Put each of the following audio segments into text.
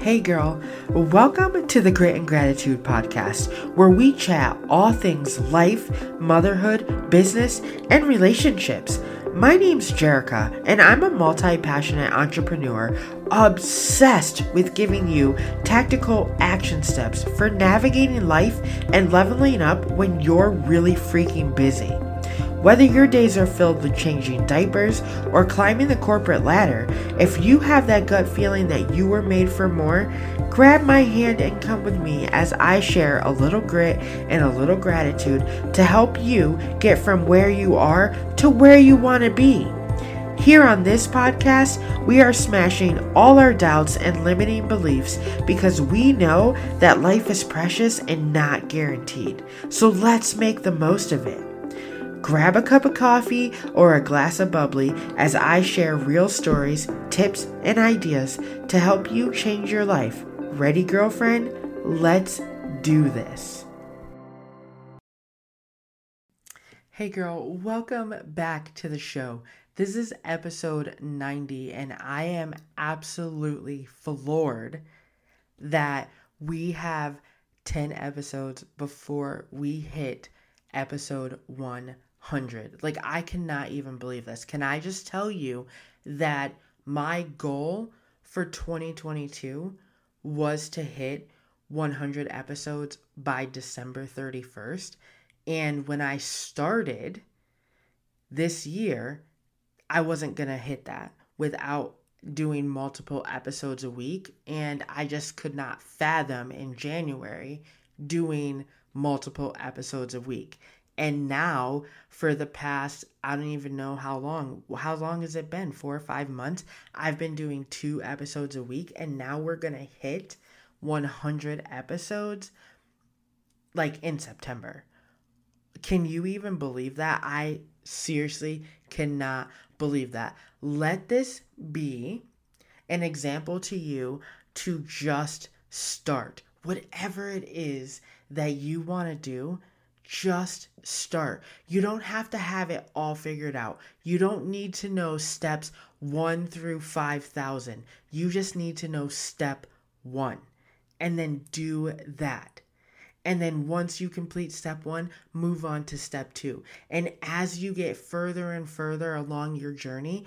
Hey girl, welcome to the Grit and Gratitude podcast, where we chat all things life, motherhood, business, and relationships. My name's Jerica, and I'm a multi passionate entrepreneur obsessed with giving you tactical action steps for navigating life and leveling up when you're really freaking busy. Whether your days are filled with changing diapers or climbing the corporate ladder, if you have that gut feeling that you were made for more, grab my hand and come with me as I share a little grit and a little gratitude to help you get from where you are to where you want to be. Here on this podcast, we are smashing all our doubts and limiting beliefs because we know that life is precious and not guaranteed. So let's make the most of it. Grab a cup of coffee or a glass of bubbly as I share real stories, tips, and ideas to help you change your life. Ready, girlfriend? Let's do this. Hey, girl, welcome back to the show. This is episode 90, and I am absolutely floored that we have 10 episodes before we hit episode 100 hundred. Like I cannot even believe this. Can I just tell you that my goal for 2022 was to hit 100 episodes by December 31st. And when I started this year, I wasn't going to hit that without doing multiple episodes a week. And I just could not fathom in January doing multiple episodes a week. And now, for the past, I don't even know how long, how long has it been? Four or five months? I've been doing two episodes a week, and now we're going to hit 100 episodes like in September. Can you even believe that? I seriously cannot believe that. Let this be an example to you to just start. Whatever it is that you want to do, just start. You don't have to have it all figured out. You don't need to know steps 1 through 5,000. You just need to know step 1 and then do that. And then once you complete step one, move on to step two. And as you get further and further along your journey,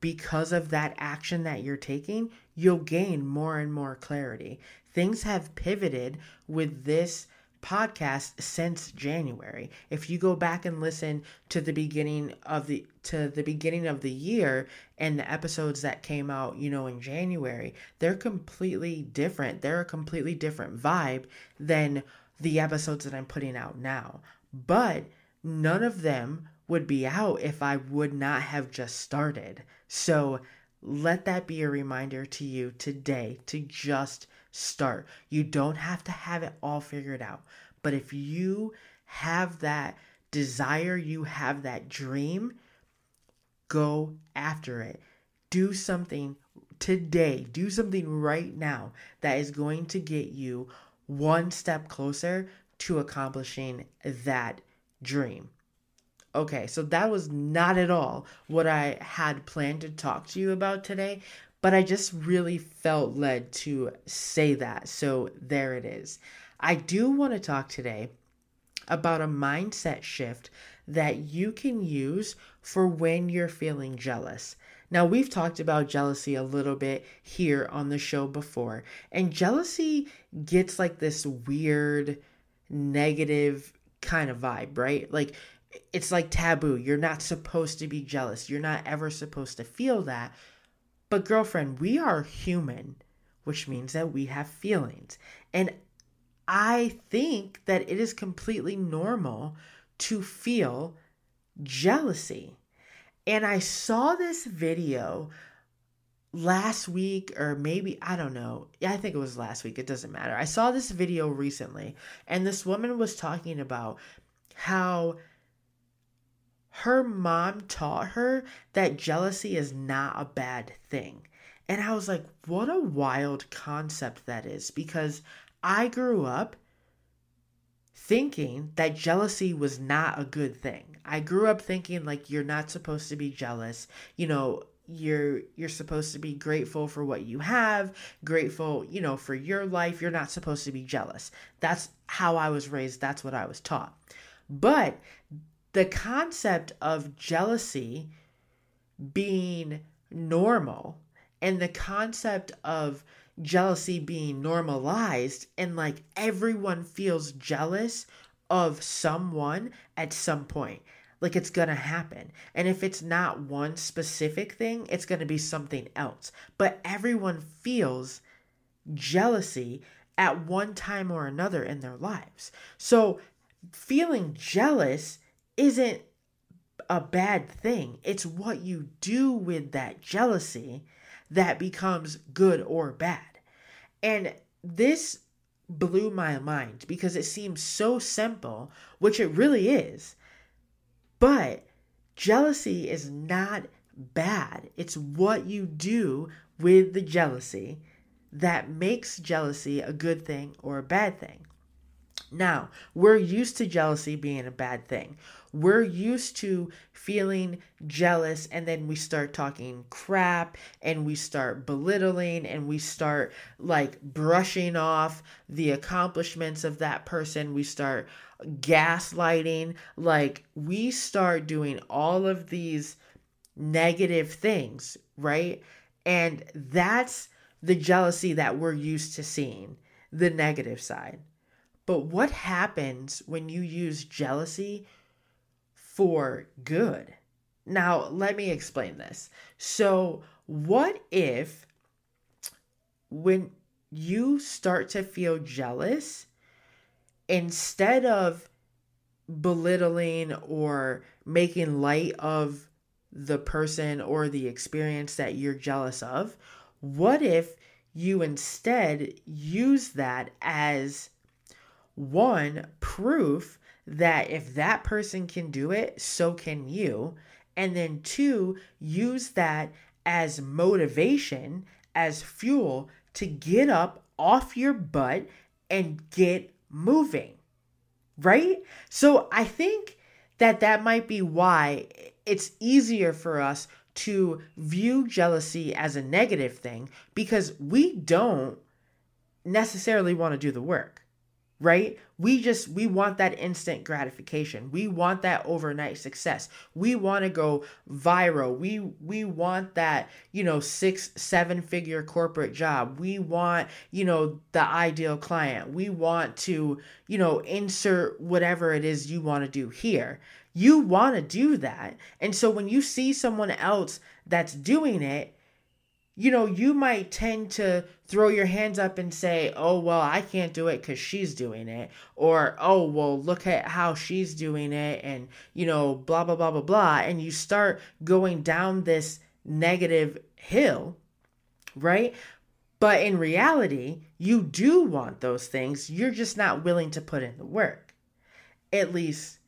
because of that action that you're taking, you'll gain more and more clarity. Things have pivoted with this podcast since January. If you go back and listen to the beginning of the to the beginning of the year and the episodes that came out, you know, in January, they're completely different. They're a completely different vibe than the episodes that I'm putting out now. But none of them would be out if I would not have just started. So let that be a reminder to you today to just start. You don't have to have it all figured out. But if you have that desire, you have that dream, go after it. Do something today, do something right now that is going to get you one step closer to accomplishing that dream. Okay, so that was not at all what I had planned to talk to you about today, but I just really felt led to say that. So there it is. I do want to talk today about a mindset shift that you can use for when you're feeling jealous. Now, we've talked about jealousy a little bit here on the show before, and jealousy gets like this weird, negative kind of vibe, right? Like, it's like taboo. You're not supposed to be jealous. You're not ever supposed to feel that. But, girlfriend, we are human, which means that we have feelings. And I think that it is completely normal to feel jealousy. And I saw this video last week, or maybe, I don't know. Yeah, I think it was last week. It doesn't matter. I saw this video recently, and this woman was talking about how her mom taught her that jealousy is not a bad thing. And I was like, what a wild concept that is because I grew up thinking that jealousy was not a good thing. I grew up thinking like you're not supposed to be jealous. You know, you're you're supposed to be grateful for what you have grateful you know for your life you're not supposed to be jealous that's how i was raised that's what i was taught but the concept of jealousy being normal and the concept of jealousy being normalized and like everyone feels jealous of someone at some point like it's gonna happen. And if it's not one specific thing, it's gonna be something else. But everyone feels jealousy at one time or another in their lives. So feeling jealous isn't a bad thing. It's what you do with that jealousy that becomes good or bad. And this blew my mind because it seems so simple, which it really is. But jealousy is not bad. It's what you do with the jealousy that makes jealousy a good thing or a bad thing. Now, we're used to jealousy being a bad thing. We're used to feeling jealous, and then we start talking crap and we start belittling and we start like brushing off the accomplishments of that person. We start gaslighting. Like, we start doing all of these negative things, right? And that's the jealousy that we're used to seeing, the negative side. But what happens when you use jealousy for good? Now, let me explain this. So, what if when you start to feel jealous, instead of belittling or making light of the person or the experience that you're jealous of, what if you instead use that as one proof that if that person can do it, so can you. And then two, use that as motivation, as fuel to get up off your butt and get moving. Right? So I think that that might be why it's easier for us to view jealousy as a negative thing because we don't necessarily want to do the work right? We just we want that instant gratification. We want that overnight success. We want to go viral. We we want that, you know, 6 7 figure corporate job. We want, you know, the ideal client. We want to, you know, insert whatever it is you want to do here. You want to do that. And so when you see someone else that's doing it, you know, you might tend to throw your hands up and say, oh, well, I can't do it because she's doing it. Or, oh, well, look at how she's doing it. And, you know, blah, blah, blah, blah, blah. And you start going down this negative hill, right? But in reality, you do want those things. You're just not willing to put in the work. At least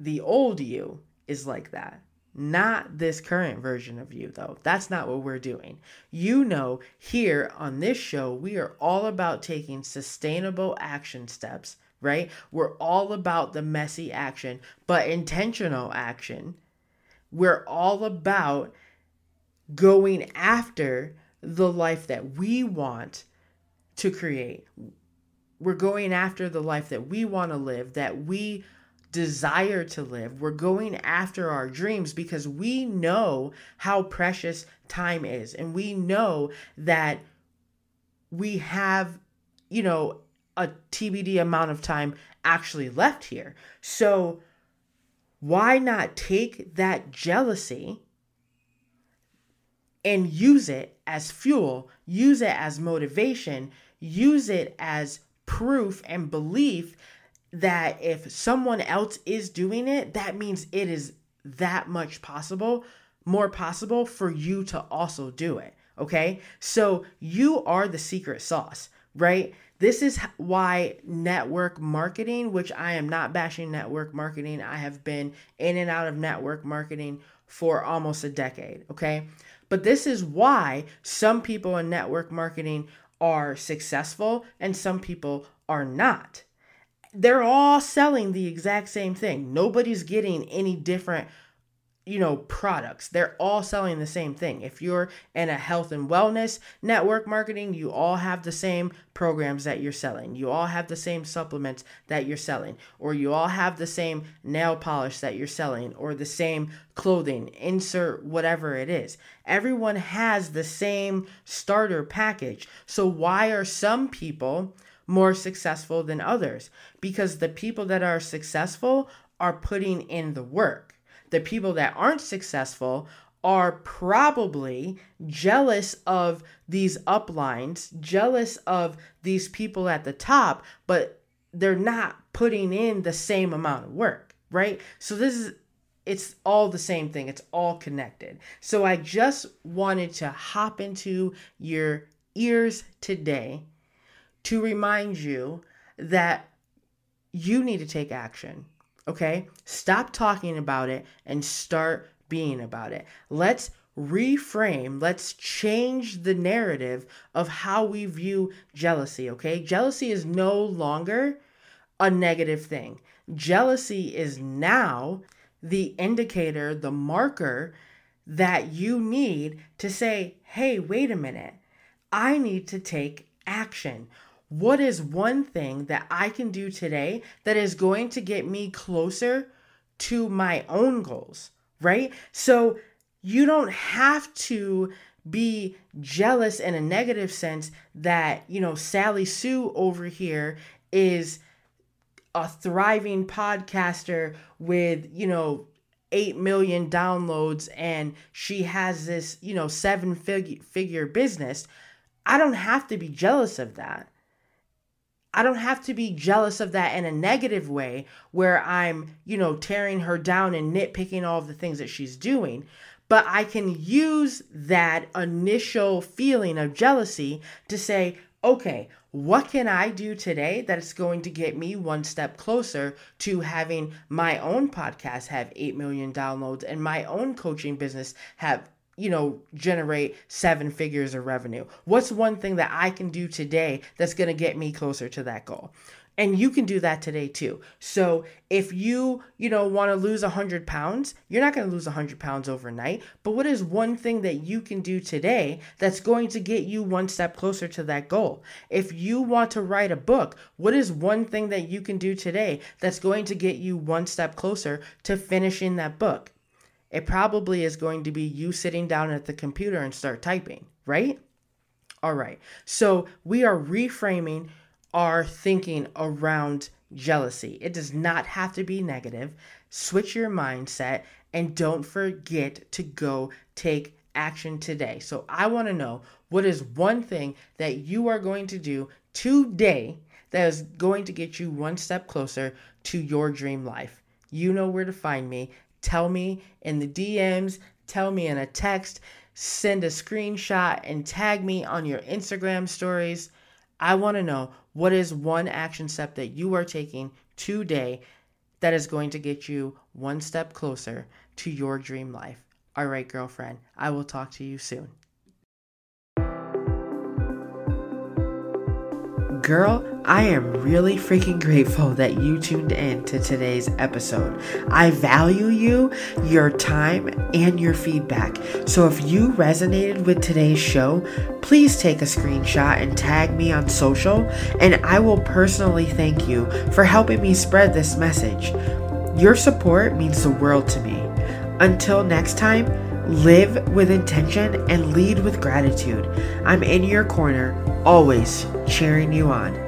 the old you is like that. Not this current version of you, though. That's not what we're doing. You know, here on this show, we are all about taking sustainable action steps, right? We're all about the messy action, but intentional action. We're all about going after the life that we want to create. We're going after the life that we want to live, that we desire to live. We're going after our dreams because we know how precious time is. And we know that we have, you know, a TBD amount of time actually left here. So why not take that jealousy and use it as fuel, use it as motivation, use it as proof and belief that if someone else is doing it, that means it is that much possible, more possible for you to also do it. Okay. So you are the secret sauce, right? This is why network marketing, which I am not bashing network marketing, I have been in and out of network marketing for almost a decade. Okay. But this is why some people in network marketing are successful and some people are not they're all selling the exact same thing. Nobody's getting any different you know, products. They're all selling the same thing. If you're in a health and wellness network marketing, you all have the same programs that you're selling. You all have the same supplements that you're selling, or you all have the same nail polish that you're selling, or the same clothing, insert whatever it is. Everyone has the same starter package. So, why are some people more successful than others? Because the people that are successful are putting in the work the people that aren't successful are probably jealous of these uplines, jealous of these people at the top, but they're not putting in the same amount of work, right? So this is it's all the same thing. It's all connected. So I just wanted to hop into your ears today to remind you that you need to take action. Okay? Stop talking about it and start being about it. Let's reframe, let's change the narrative of how we view jealousy, okay? Jealousy is no longer a negative thing. Jealousy is now the indicator, the marker that you need to say, hey, wait a minute, I need to take action. What is one thing that I can do today that is going to get me closer to my own goals, right? So you don't have to be jealous in a negative sense that, you know, Sally Sue over here is a thriving podcaster with, you know, 8 million downloads and she has this, you know, seven figure business. I don't have to be jealous of that. I don't have to be jealous of that in a negative way where I'm, you know, tearing her down and nitpicking all of the things that she's doing. But I can use that initial feeling of jealousy to say, okay, what can I do today that is going to get me one step closer to having my own podcast have 8 million downloads and my own coaching business have you know, generate seven figures of revenue? What's one thing that I can do today that's going to get me closer to that goal? And you can do that today too. So if you, you know, want to lose 100 pounds, you're not going to lose 100 pounds overnight. But what is one thing that you can do today that's going to get you one step closer to that goal? If you want to write a book, what is one thing that you can do today that's going to get you one step closer to finishing that book? It probably is going to be you sitting down at the computer and start typing, right? All right. So we are reframing our thinking around jealousy. It does not have to be negative. Switch your mindset and don't forget to go take action today. So I want to know what is one thing that you are going to do today that is going to get you one step closer to your dream life. You know where to find me Tell me in the DMs, tell me in a text, send a screenshot and tag me on your Instagram stories. I want to know what is one action step that you are taking today that is going to get you one step closer to your dream life. All right, girlfriend, I will talk to you soon. Girl, I am really freaking grateful that you tuned in to today's episode. I value you, your time, and your feedback. So if you resonated with today's show, please take a screenshot and tag me on social, and I will personally thank you for helping me spread this message. Your support means the world to me. Until next time, live with intention and lead with gratitude. I'm in your corner always cheering you on.